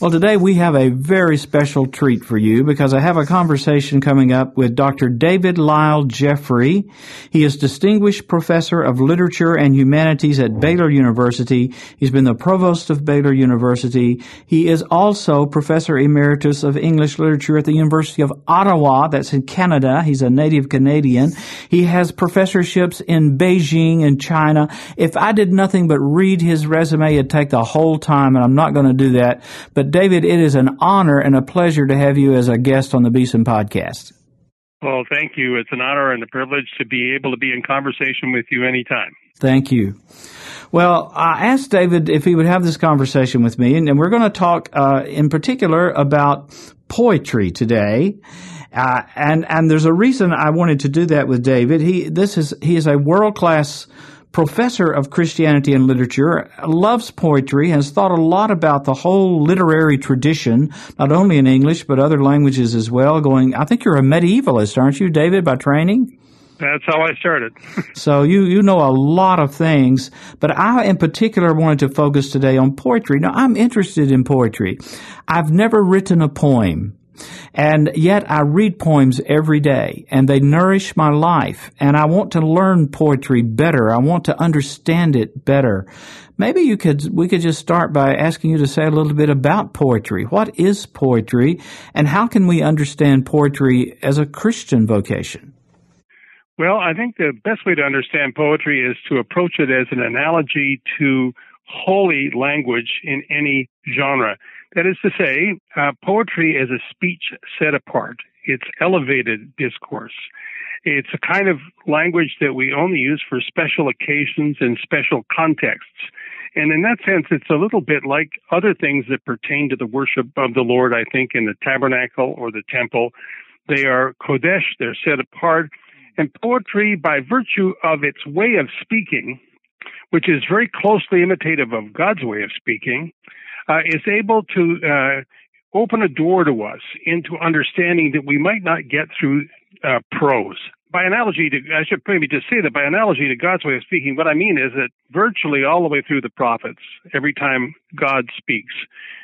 Well, today we have a very special treat for you because I have a conversation coming up with Dr. David Lyle Jeffrey. He is Distinguished Professor of Literature and Humanities at Baylor University. He's been the Provost of Baylor University. He is also Professor Emeritus of English Literature at the University of Ottawa. That's in Canada. He's a native Canadian. He has professorships in Beijing and China. If I did nothing but read his resume, it'd take the whole time, and I'm not going to do that. But David, it is an honor and a pleasure to have you as a guest on the Beeson podcast. Well, thank you. It's an honor and a privilege to be able to be in conversation with you anytime. Thank you. Well, I asked David if he would have this conversation with me, and, we're going to talk uh, in particular about poetry today. Uh, and and there's a reason I wanted to do that with David. He this is he is a world class professor of Christianity and literature, loves poetry, has thought a lot about the whole literary tradition, not only in English, but other languages as well. Going, I think you're a medievalist, aren't you, David, by training? That's how I started. so you, you know a lot of things, but I in particular wanted to focus today on poetry. Now I'm interested in poetry. I've never written a poem. And yet I read poems every day and they nourish my life. And I want to learn poetry better. I want to understand it better. Maybe you could, we could just start by asking you to say a little bit about poetry. What is poetry and how can we understand poetry as a Christian vocation? Well, I think the best way to understand poetry is to approach it as an analogy to holy language in any genre. That is to say, uh, poetry is a speech set apart. It's elevated discourse. It's a kind of language that we only use for special occasions and special contexts. And in that sense, it's a little bit like other things that pertain to the worship of the Lord, I think, in the tabernacle or the temple. They are Kodesh, they're set apart. And poetry, by virtue of its way of speaking, which is very closely imitative of God's way of speaking, uh, is able to uh, open a door to us into understanding that we might not get through uh, prose. By analogy to, I should maybe just say that by analogy to God's way of speaking, what I mean is that virtually all the way through the prophets, every time God speaks,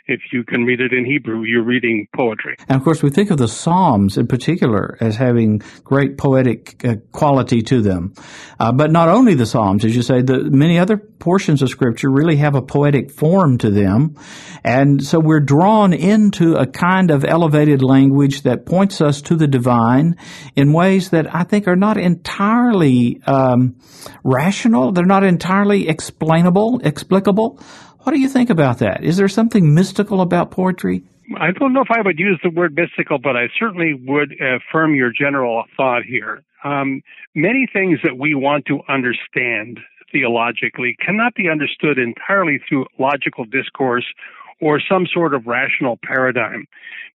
if you can read it in Hebrew, you're reading poetry. And of course, we think of the Psalms in particular as having great poetic uh, quality to them. Uh, but not only the Psalms, as you say, the many other portions of Scripture really have a poetic form to them. And so we're drawn into a kind of elevated language that points us to the divine in ways that I think are not entirely um, rational. They're not entirely explainable, explicable. What do you think about that? Is there something mystical about poetry? I don't know if I would use the word mystical, but I certainly would affirm your general thought here. Um, many things that we want to understand theologically cannot be understood entirely through logical discourse or some sort of rational paradigm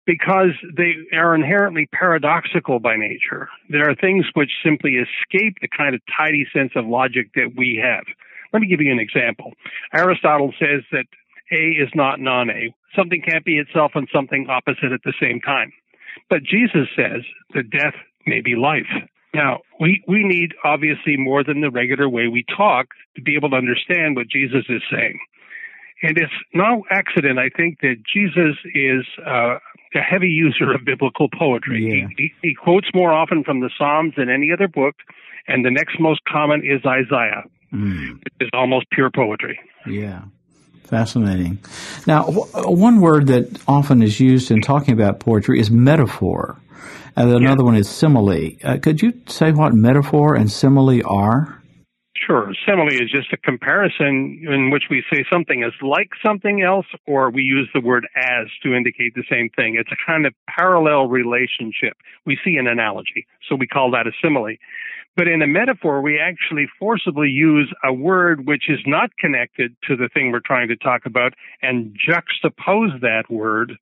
because they are inherently paradoxical by nature. There are things which simply escape the kind of tidy sense of logic that we have. Let me give you an example. Aristotle says that A is not non-A. Something can't be itself and something opposite at the same time. But Jesus says that death may be life. Now, we, we need obviously more than the regular way we talk to be able to understand what Jesus is saying. And it's no accident, I think, that Jesus is uh, a heavy user of biblical poetry. Yeah. He, he, quotes more often from the Psalms than any other book, and the next most common is Isaiah mm. is almost pure poetry. Yeah. Fascinating. Now, one word that often is used in talking about poetry is metaphor, and another yeah. one is simile. Uh, could you say what metaphor and simile are? Sure. Simile is just a comparison in which we say something is like something else, or we use the word as to indicate the same thing. It's a kind of parallel relationship. We see an analogy, so we call that a simile. But in a metaphor, we actually forcibly use a word which is not connected to the thing we're trying to talk about and juxtapose that word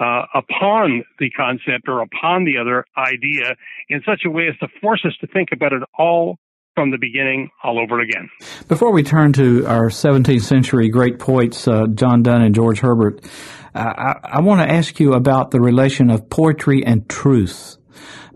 uh, upon the concept or upon the other idea in such a way as to force us to think about it all from the beginning all over again. Before we turn to our 17th century great poets, uh, John Donne and George Herbert, uh, I, I want to ask you about the relation of poetry and truth.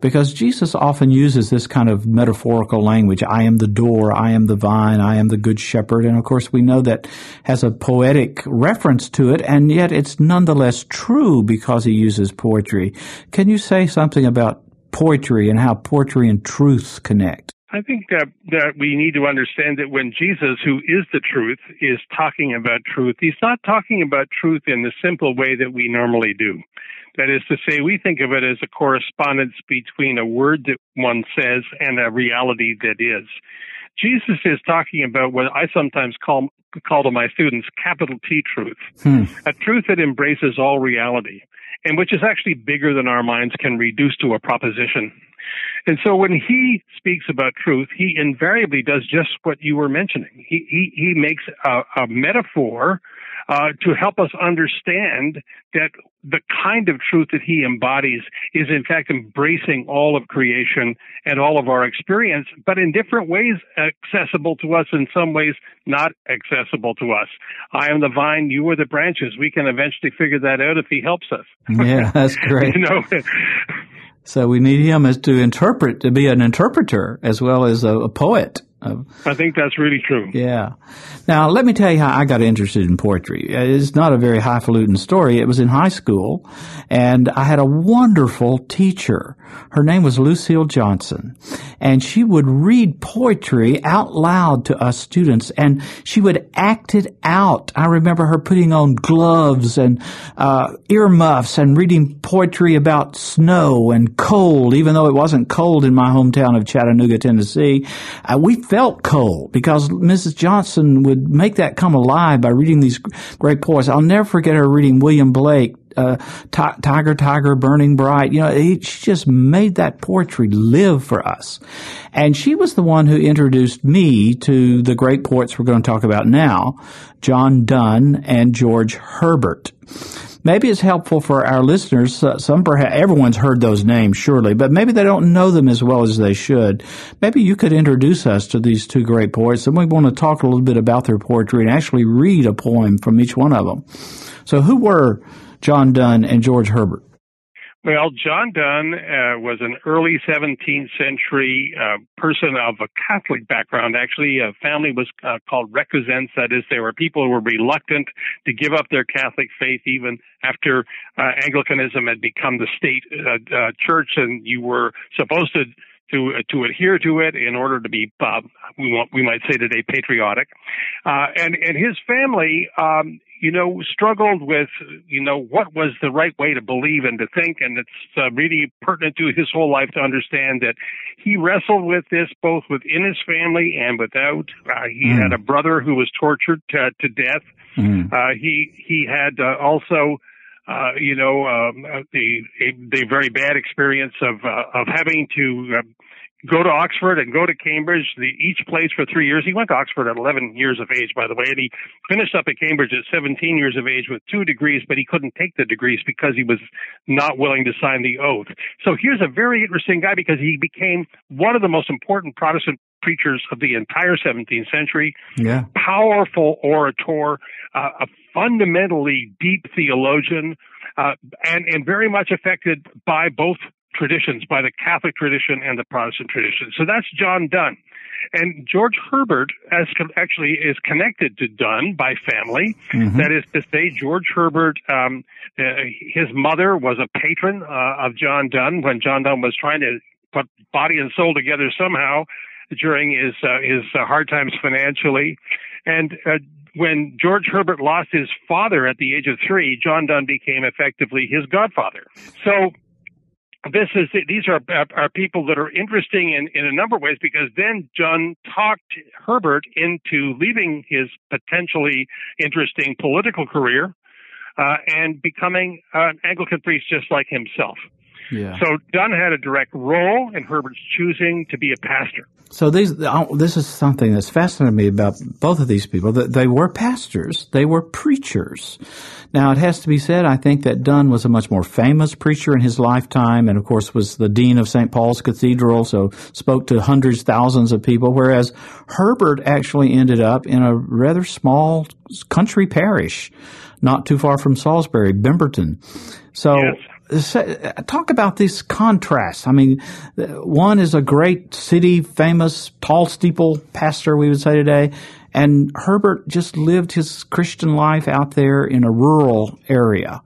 Because Jesus often uses this kind of metaphorical language. I am the door, I am the vine, I am the good shepherd. And of course we know that has a poetic reference to it, and yet it's nonetheless true because he uses poetry. Can you say something about poetry and how poetry and truth connect? I think that, that we need to understand that when Jesus, who is the truth, is talking about truth, he's not talking about truth in the simple way that we normally do. That is to say, we think of it as a correspondence between a word that one says and a reality that is. Jesus is talking about what I sometimes call call to my students capital T truth, hmm. a truth that embraces all reality and which is actually bigger than our minds can reduce to a proposition. And so when he speaks about truth, he invariably does just what you were mentioning. He, he, he makes a, a metaphor uh, to help us understand that the kind of truth that he embodies is in fact embracing all of creation and all of our experience, but in different ways accessible to us, in some ways not accessible to us. I am the vine, you are the branches. We can eventually figure that out if he helps us. Yeah, that's great. you know, so we need him as to interpret, to be an interpreter as well as a, a poet. I think that's really true. Yeah. Now, let me tell you how I got interested in poetry. It's not a very highfalutin story. It was in high school, and I had a wonderful teacher. Her name was Lucille Johnson, and she would read poetry out loud to us students, and she would act it out. I remember her putting on gloves and uh, earmuffs and reading poetry about snow and cold, even though it wasn't cold in my hometown of Chattanooga, Tennessee. Uh, we felt cold because Mrs. Johnson would make that come alive by reading these great poets. I'll never forget her reading William Blake, uh, Tiger, Tiger, Burning Bright. You know, he, she just made that poetry live for us. And she was the one who introduced me to the great poets we're going to talk about now, John Donne and George Herbert. Maybe it's helpful for our listeners. Some perhaps everyone's heard those names, surely, but maybe they don't know them as well as they should. Maybe you could introduce us to these two great poets, and we want to talk a little bit about their poetry and actually read a poem from each one of them. So, who were John Donne and George Herbert? Well, John Donne uh, was an early 17th century uh, person of a Catholic background. Actually, a family was uh, called recusants. That is, there were people who were reluctant to give up their Catholic faith even after uh, Anglicanism had become the state uh, uh, church, and you were supposed to to to adhere to it in order to be uh, we want we might say today patriotic uh, and and his family um, you know, struggled with, you know, what was the right way to believe and to think. And it's uh, really pertinent to his whole life to understand that he wrestled with this both within his family and without. Uh, he mm. had a brother who was tortured to, to death. Mm. Uh, he, he had uh, also, uh, you know, um, uh, the, a, the very bad experience of, uh, of having to, uh, go to Oxford and go to Cambridge, the, each place for three years. He went to Oxford at 11 years of age, by the way, and he finished up at Cambridge at 17 years of age with two degrees, but he couldn't take the degrees because he was not willing to sign the oath. So here's a very interesting guy because he became one of the most important Protestant preachers of the entire 17th century. Yeah. Powerful orator, uh, a fundamentally deep theologian, uh, and, and very much affected by both traditions, by the Catholic tradition and the Protestant tradition. So that's John Donne. And George Herbert as actually is connected to Donne by family. Mm-hmm. That is to say, George Herbert, um, uh, his mother was a patron uh, of John Donne when John Donne was trying to put body and soul together somehow during his uh, his uh, hard times financially. And uh, when George Herbert lost his father at the age of three, John Donne became effectively his godfather. So this is these are are people that are interesting in in a number of ways because then John talked Herbert into leaving his potentially interesting political career uh, and becoming an Anglican priest just like himself. Yeah. So Donne had a direct role in Herbert's choosing to be a pastor. So these, this is something that's fascinated me about both of these people. That they were pastors, they were preachers. Now it has to be said, I think that Donne was a much more famous preacher in his lifetime, and of course was the dean of St. Paul's Cathedral, so spoke to hundreds, thousands of people. Whereas Herbert actually ended up in a rather small country parish, not too far from Salisbury, Bemerton. So. Yes talk about this contrast. I mean, one is a great city, famous, tall steeple pastor, we would say today, and Herbert just lived his Christian life out there in a rural area.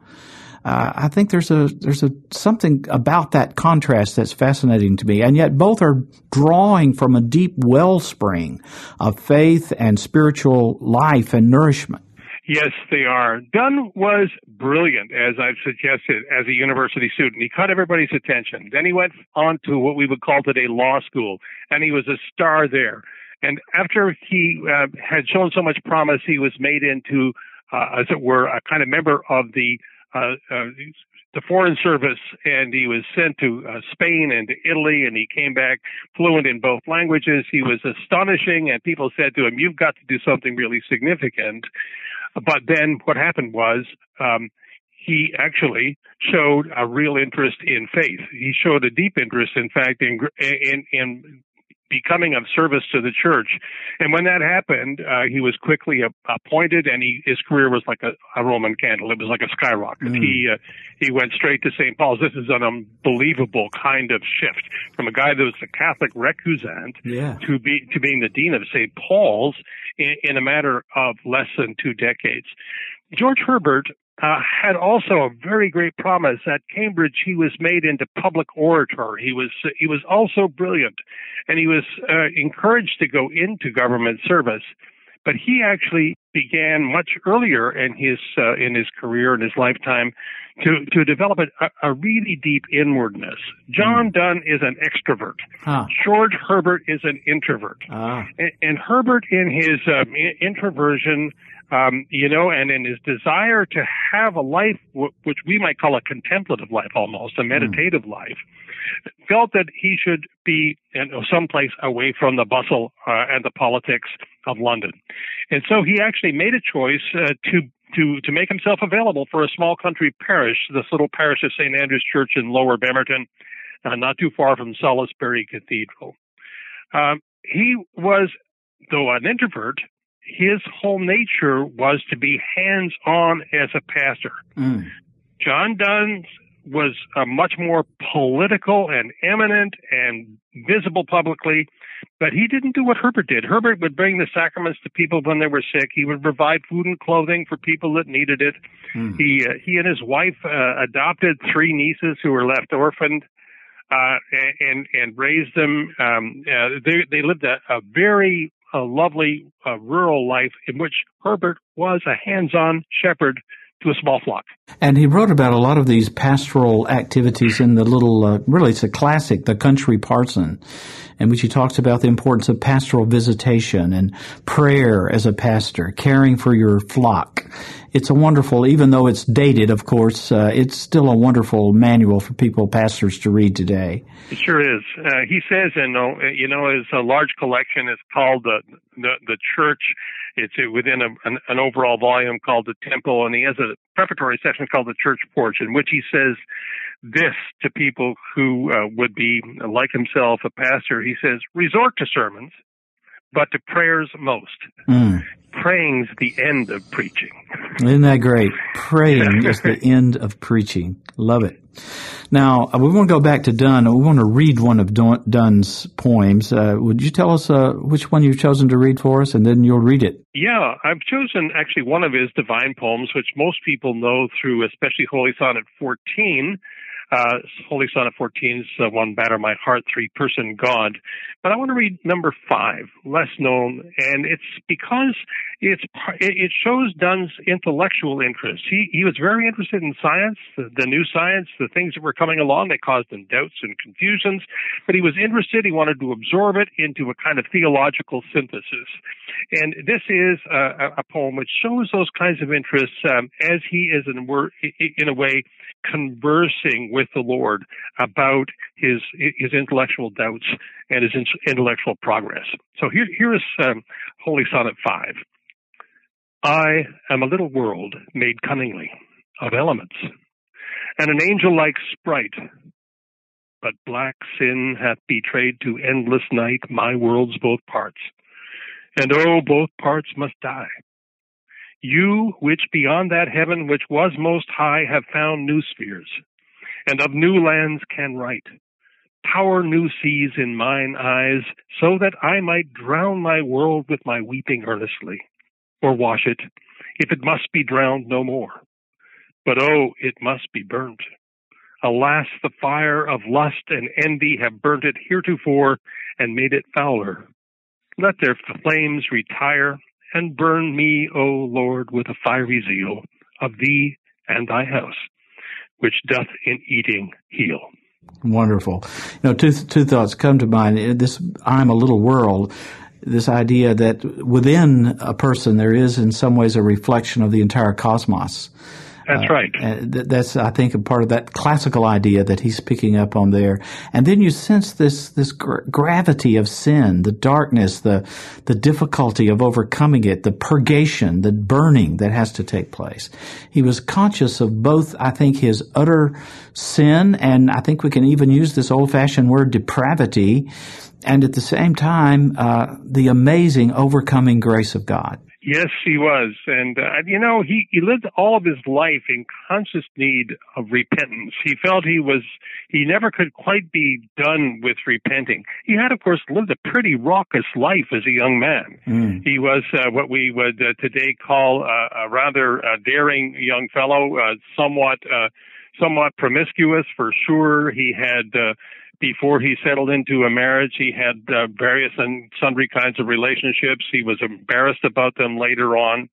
Uh, I think there's a there's a something about that contrast that's fascinating to me, and yet both are drawing from a deep wellspring of faith and spiritual life and nourishment. Yes, they are. Donne was brilliant, as I've suggested, as a university student. He caught everybody's attention. Then he went on to what we would call today law school, and he was a star there. And after he uh, had shown so much promise, he was made into, uh, as it were, a kind of member of the uh, uh the foreign service, and he was sent to uh, Spain and to Italy, and he came back fluent in both languages. He was astonishing, and people said to him, "You've got to do something really significant." But then what happened was um, he actually showed a real interest in faith. He showed a deep interest, in fact, in in, in becoming of service to the church. And when that happened, uh, he was quickly appointed, and he, his career was like a, a, Roman candle. It was like a skyrocket. Mm. He uh, he went straight to St. Paul's. This is an unbelievable kind of shift from a guy that was a Catholic recusant yeah. to be to being the dean of St. Paul's in, in a matter of less than two decades. George Herbert uh, had also a very great promise. At Cambridge, he was made into public orator. He was he was also brilliant, and he was uh, encouraged to go into government service. But he actually began much earlier in his uh, in his career in his lifetime to to develop a, a really deep inwardness. John mm. Donne is an extrovert. Huh. George Herbert is an introvert, ah. and, and, Herbert in his um, introversion um, you know, and in his desire to have a life w- which we might call a contemplative life almost, a meditative mm. life, felt that he should be in someplace away from the bustle uh, and the politics of London. And so he actually made a choice uh, to to to make himself available for a small country parish, this little parish of St Andrew's Church in Lower Bemerton, uh, not too far from Salisbury Cathedral. Um, he was, though an introvert, his whole nature was to be hands on as a pastor. Mm. John Donne was a much more political and eminent and visible publicly, but he didn't do what Herbert did. Herbert would bring the sacraments to people when they were sick. He would provide food and clothing for people that needed it. Mm. He uh, he and his wife uh, adopted three nieces who were left orphaned. Uh, and and raised them. Um, uh, they they lived a, a very lovely uh, rural life in which Herbert was a hands-on shepherd to a small flock. And he wrote about a lot of these pastoral activities in the little, uh, really, it's a classic, The Country Parson, in which he talks about the importance of pastoral visitation and prayer as a pastor, caring for your flock it's a wonderful, even though it's dated, of course, uh, it's still a wonderful manual for people, pastors, to read today. It sure is. Uh, he says, and uh, you know, his a large collection is called the the, the Church. It's within a, an, an overall volume called the Temple, and he has a preparatory section called the Church Porch, in which he says this to people who uh, would be like himself a pastor. He says, resort to sermons, but to prayers most. Mm praying's the end of preaching. Isn't that great? Praying is the end of preaching. Love it. Now, uh, we want to go back to Donne. We want to read one of Donne's poems. Uh, would you tell us uh, which one you've chosen to read for us, and then you'll read it? Yeah, I've chosen actually one of his divine poems, which most people know through especially Holy Sonnet 14, uh, Holy Sonnet 14 is uh, One Batter My Heart, Three Person God. But I want to read number five, less known, and it's because it's it shows Donne's intellectual interest. He he was very interested in science, the, the new science, the things that were coming along. that caused him doubts and confusions, but he was interested. He wanted to absorb it into a kind of theological synthesis. And this is a, a poem which shows those kinds of interests um, as he is in, in a way conversing with the Lord about his his intellectual doubts and his intellectual progress. So here here is um, Holy Sonnet five. I am a little world made cunningly of elements, and an angel-like sprite. But black sin hath betrayed to endless night my world's both parts, and oh, both parts must die. You, which beyond that heaven which was most high, have found new spheres, and of new lands can write. Power new seas in mine eyes, so that I might drown my world with my weeping earnestly, or wash it, if it must be drowned no more. But oh, it must be burnt. Alas, the fire of lust and envy have burnt it heretofore and made it fouler. Let their flames retire and burn me, O Lord, with a fiery zeal of thee and thy house, which doth in eating heal. Wonderful. You know, two two thoughts come to mind. This I'm a little world. This idea that within a person there is, in some ways, a reflection of the entire cosmos. That's uh, right. Uh, that's, I think, a part of that classical idea that he's picking up on there. And then you sense this this gra- gravity of sin, the darkness, the the difficulty of overcoming it, the purgation, the burning that has to take place. He was conscious of both, I think, his utter sin, and I think we can even use this old fashioned word depravity, and at the same time, uh, the amazing overcoming grace of God. Yes, he was. And, uh, you know, he, he lived all of his life in conscious need of repentance. He felt he was, he never could quite be done with repenting. He had, of course, lived a pretty raucous life as a young man. Mm. He was uh, what we would uh, today call uh, a rather uh, daring young fellow, uh, somewhat, uh, somewhat promiscuous for sure. He had, uh, before he settled into a marriage, he had uh, various and sundry kinds of relationships. He was embarrassed about them later on.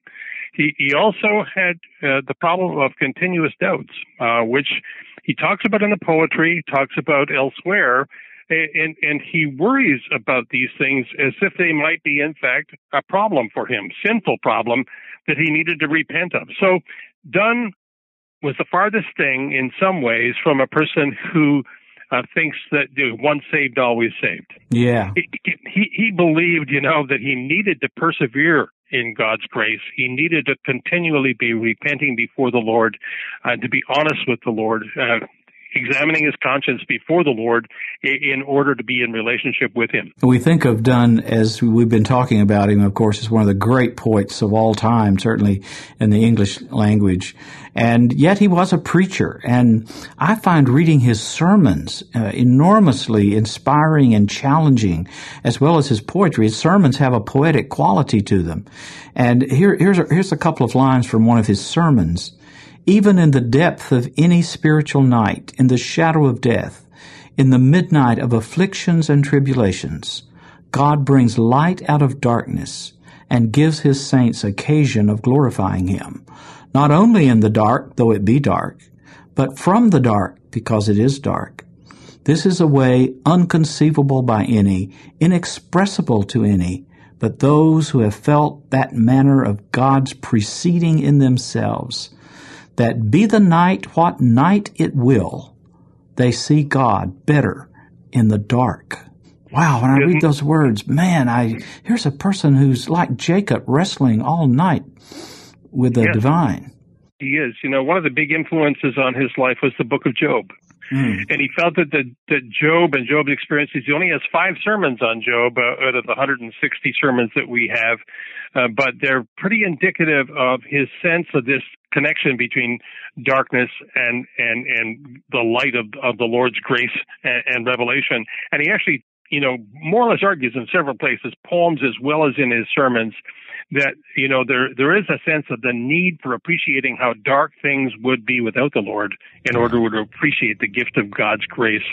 He, he also had uh, the problem of continuous doubts, uh, which he talks about in the poetry, talks about elsewhere, and, and he worries about these things as if they might be, in fact, a problem for him, sinful problem that he needed to repent of. So Donne was the farthest thing in some ways from a person who uh, thinks that you once saved, always saved. Yeah. He, he, he believed, you know, that he needed to persevere in God's grace. He needed to continually be repenting before the Lord, uh, to be honest with the Lord, uh, examining his conscience before the Lord in order to be in relationship with him. We think of Donne as we've been talking about him, of course, as one of the great poets of all time, certainly in the English language. And yet he was a preacher. And I find reading his sermons uh, enormously inspiring and challenging, as well as his poetry. His sermons have a poetic quality to them. And here, here's, a, here's a couple of lines from one of his sermons. Even in the depth of any spiritual night, in the shadow of death, in the midnight of afflictions and tribulations, God brings light out of darkness and gives his saints occasion of glorifying him, not only in the dark, though it be dark, but from the dark, because it is dark. This is a way unconceivable by any, inexpressible to any, but those who have felt that manner of God's preceding in themselves, that be the night what night it will, they see God better in the dark. Wow, when I read those words, man, I here's a person who's like Jacob wrestling all night with the yes, divine. He is. You know, one of the big influences on his life was the book of Job. Mm. And he felt that, the, that Job and Job's experiences, he only has five sermons on Job uh, out of the 160 sermons that we have, uh, but they're pretty indicative of his sense of this connection between darkness and, and, and the light of, of the Lord's grace and, and revelation. And he actually, you know, more or less argues in several places, poems as well as in his sermons, that you know there there is a sense of the need for appreciating how dark things would be without the Lord in order to appreciate the gift of God's grace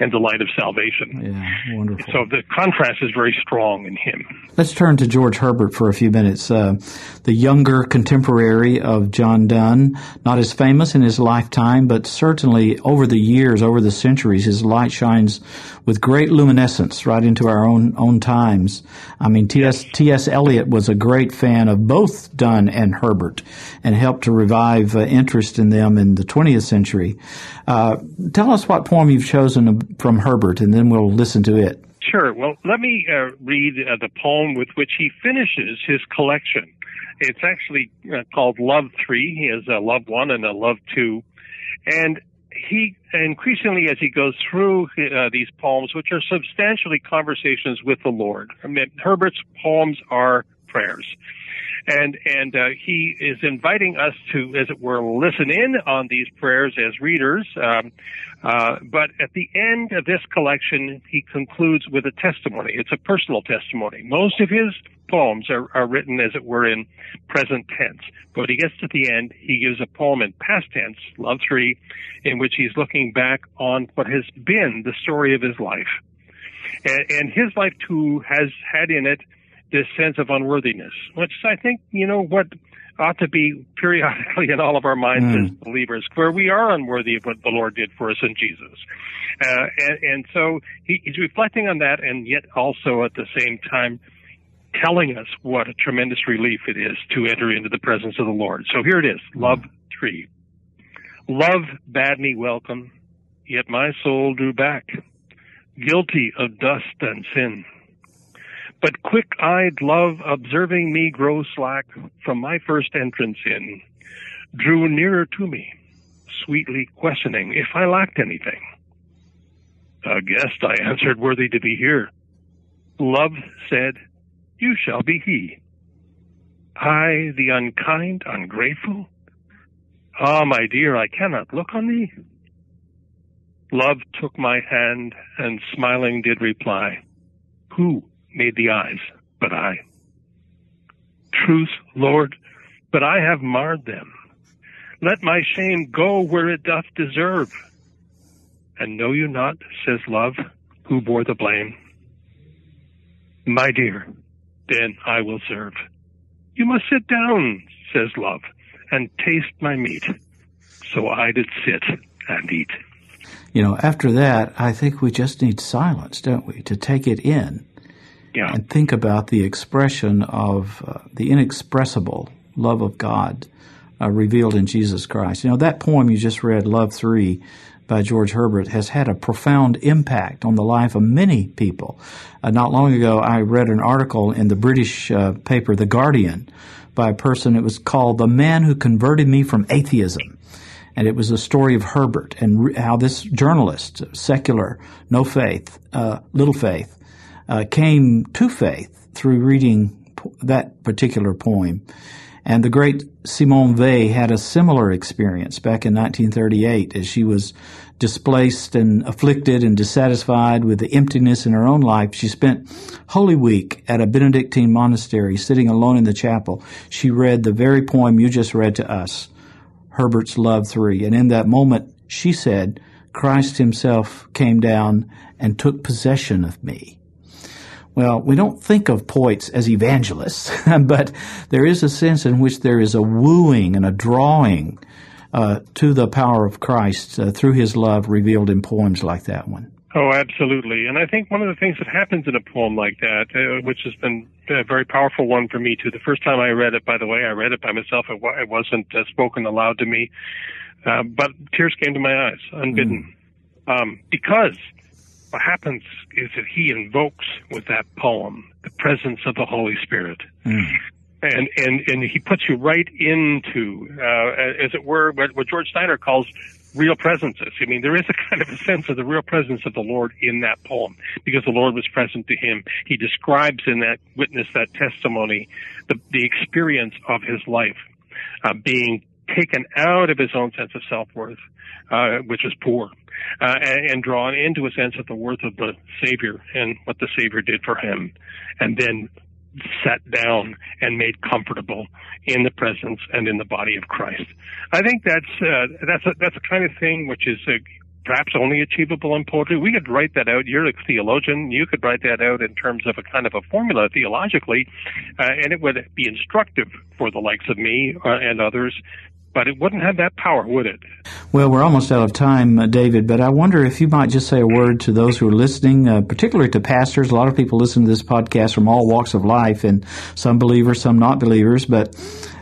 and the light of salvation. Yeah, wonderful. So the contrast is very strong in him. Let's turn to George Herbert for a few minutes. Uh, the younger contemporary of John Donne, not as famous in his lifetime, but certainly over the years, over the centuries, his light shines with great luminescence right into our own own times. I mean, T.S. T.S. Eliot was a great fan of both Donne and Herbert, and helped to revive uh, interest in them in the 20th century. Uh, tell us what poem you've chosen from Herbert, and then we'll listen to it. Sure. Well, let me uh, read uh, the poem with which he finishes his collection. It's actually uh, called Love Three. He has a Love One and a Love Two, and he increasingly, as he goes through uh, these poems, which are substantially conversations with the Lord. I mean, Herbert's poems are prayers and and uh, he is inviting us to, as it were, listen in on these prayers as readers. Um, uh, but at the end of this collection, he concludes with a testimony. It's a personal testimony. Most of his poems are, are written, as it were, in present tense. But he gets to the end, he gives a poem in past tense, Love Three, in which he's looking back on what has been the story of his life. And, and his life too has had in it this sense of unworthiness, which I think, you know, what ought to be periodically in all of our minds mm. as believers, where we are unworthy of what the Lord did for us in Jesus. Uh, and, and so he, he's reflecting on that and yet also at the same time telling us what a tremendous relief it is to enter into the presence of the Lord. So here it is, love three. Love bade me welcome, yet my soul drew back, guilty of dust and sin. But quick-eyed love, observing me grow slack from my first entrance in, drew nearer to me, sweetly questioning if I lacked anything. A guest, I answered, worthy to be here. Love said, you shall be he. I, the unkind, ungrateful? Ah, my dear, I cannot look on thee. Love took my hand and smiling did reply, Who made the eyes, but I. Truth, Lord, but I have marred them. Let my shame go where it doth deserve. And know you not, says love, who bore the blame? My dear, then I will serve. You must sit down, says love, and taste my meat. So I did sit and eat. You know, after that, I think we just need silence, don't we, to take it in yeah. and think about the expression of uh, the inexpressible love of God uh, revealed in Jesus Christ. You know, that poem you just read, Love 3, by George Herbert, has had a profound impact on the life of many people. Uh, not long ago, I read an article in the British uh, paper, The Guardian, by a person. It was called The Man Who Converted Me from Atheism and it was a story of Herbert and how this journalist, secular, no faith, uh, little faith, uh, came to faith through reading that particular poem. And the great Simone Weil had a similar experience back in 1938 as she was displaced and afflicted and dissatisfied with the emptiness in her own life. She spent Holy Week at a Benedictine monastery sitting alone in the chapel. She read the very poem you just read to us, Herbert's Love 3. And in that moment, she said, Christ himself came down and took possession of me. Well, we don't think of poets as evangelists, but there is a sense in which there is a wooing and a drawing uh, to the power of Christ uh, through his love revealed in poems like that one. Oh, absolutely. And I think one of the things that happens in a poem like that, uh, which has been a very powerful one for me too. The first time I read it, by the way, I read it by myself. It, it wasn't uh, spoken aloud to me, uh, but tears came to my eyes unbidden. Mm. Um, because what happens is that he invokes with that poem the presence of the Holy Spirit. Mm. And, and, and he puts you right into, uh, as it were, what, what George Steiner calls real presences. I mean, there is a kind of a sense of the real presence of the Lord in that poem because the Lord was present to him. He describes in that witness, that testimony, the, the experience of his life, uh, being taken out of his own sense of self-worth, uh, which was poor, uh, and, drawn into a sense of the worth of the Savior and what the Savior did for him, and then sat down and made comfortable in the presence and in the body of Christ. I think that's uh, that's a, that's a kind of thing which is uh, perhaps only achievable in poetry. We could write that out. You're a theologian. You could write that out in terms of a kind of a formula theologically, uh, and it would be instructive for the likes of me uh, and others but it wouldn't have that power, would it? Well, we're almost out of time, uh, David, but I wonder if you might just say a word to those who are listening, uh, particularly to pastors. A lot of people listen to this podcast from all walks of life, and some believers, some not believers, but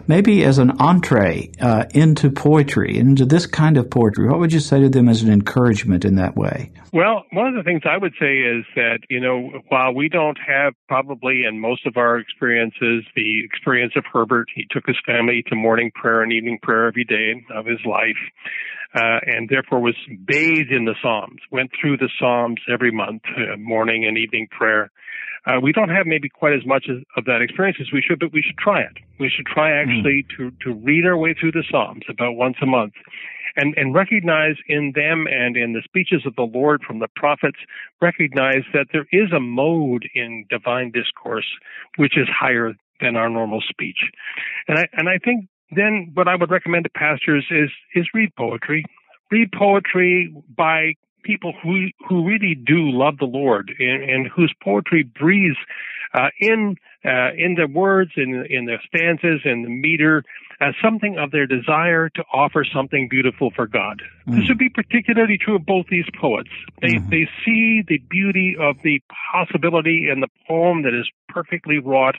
maybe as an entree uh, into poetry, into this kind of poetry, what would you say to them as an encouragement in that way? Well, one of the things I would say is that, you know, while we don't have probably in most of our experiences the experience of Herbert, he took his family to morning prayer and evening prayer every day of his life, uh, and therefore was bathed in the Psalms, went through the Psalms every month, uh, morning and evening prayer. Uh, we don't have maybe quite as much as, of that experience as we should, but we should try it. We should try hmm. actually mm. to, to read our way through the Psalms about once a month and, and recognize in them and in the speeches of the Lord from the prophets, recognize that there is a mode in divine discourse which is higher than our normal speech. And I, and I think then what I would recommend to pastors is, is read poetry. Read poetry by people who who really do love the Lord and, and whose poetry breathes uh, in uh, in the words, in in the stanzas, and the meter, as something of their desire to offer something beautiful for God. Mm. This would be particularly true of both these poets. They mm-hmm. they see the beauty of the possibility in the poem that is perfectly wrought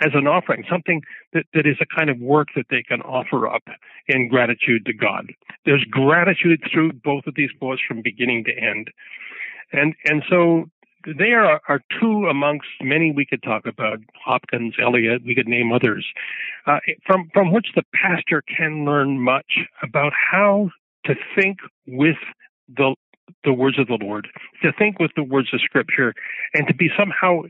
as an offering, something that, that is a kind of work that they can offer up in gratitude to God. There's gratitude through both of these poets from beginning to end. And, and so they are, are two amongst many we could talk about. Hopkins, Eliot, we could name others, uh, from, from which the pastor can learn much about how to think with the the words of the Lord, to think with the words of Scripture, and to be somehow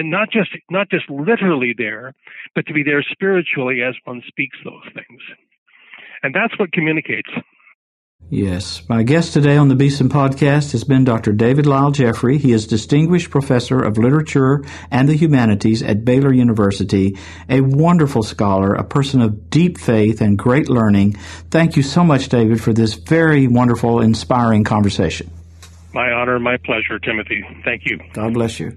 not just not just literally there, but to be there spiritually as one speaks those things. And that's what communicates. Yes. My guest today on the Beeson podcast has been Dr. David Lyle Jeffrey. He is Distinguished Professor of Literature and the Humanities at Baylor University, a wonderful scholar, a person of deep faith and great learning. Thank you so much, David, for this very wonderful, inspiring conversation. My honor, my pleasure, Timothy. Thank you. God bless you.